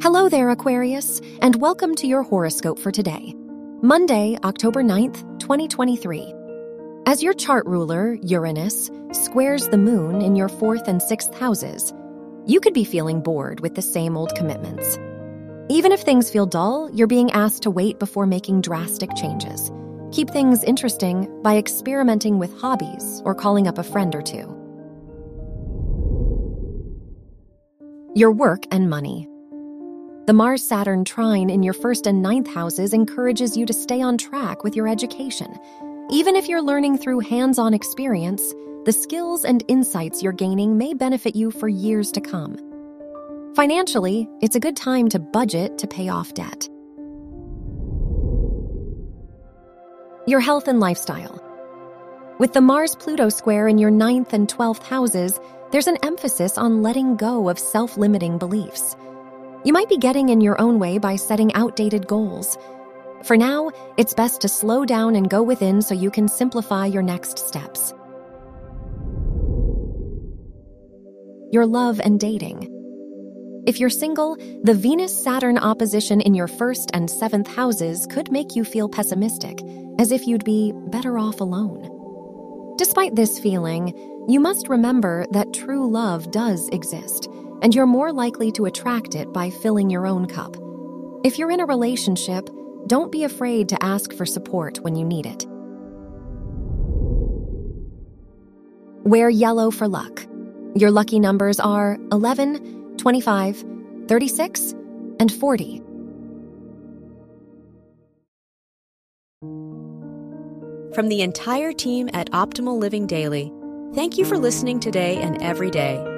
Hello there, Aquarius, and welcome to your horoscope for today, Monday, October 9th, 2023. As your chart ruler, Uranus, squares the moon in your fourth and sixth houses, you could be feeling bored with the same old commitments. Even if things feel dull, you're being asked to wait before making drastic changes. Keep things interesting by experimenting with hobbies or calling up a friend or two. Your work and money. The Mars Saturn trine in your first and ninth houses encourages you to stay on track with your education. Even if you're learning through hands on experience, the skills and insights you're gaining may benefit you for years to come. Financially, it's a good time to budget to pay off debt. Your health and lifestyle. With the Mars Pluto square in your ninth and 12th houses, there's an emphasis on letting go of self limiting beliefs. You might be getting in your own way by setting outdated goals. For now, it's best to slow down and go within so you can simplify your next steps. Your love and dating. If you're single, the Venus Saturn opposition in your first and seventh houses could make you feel pessimistic as if you'd be better off alone. Despite this feeling, you must remember that true love does exist, and you're more likely to attract it by filling your own cup. If you're in a relationship, don't be afraid to ask for support when you need it. Wear yellow for luck. Your lucky numbers are 11, 25, 36, and 40. From the entire team at Optimal Living Daily, thank you for listening today and every day.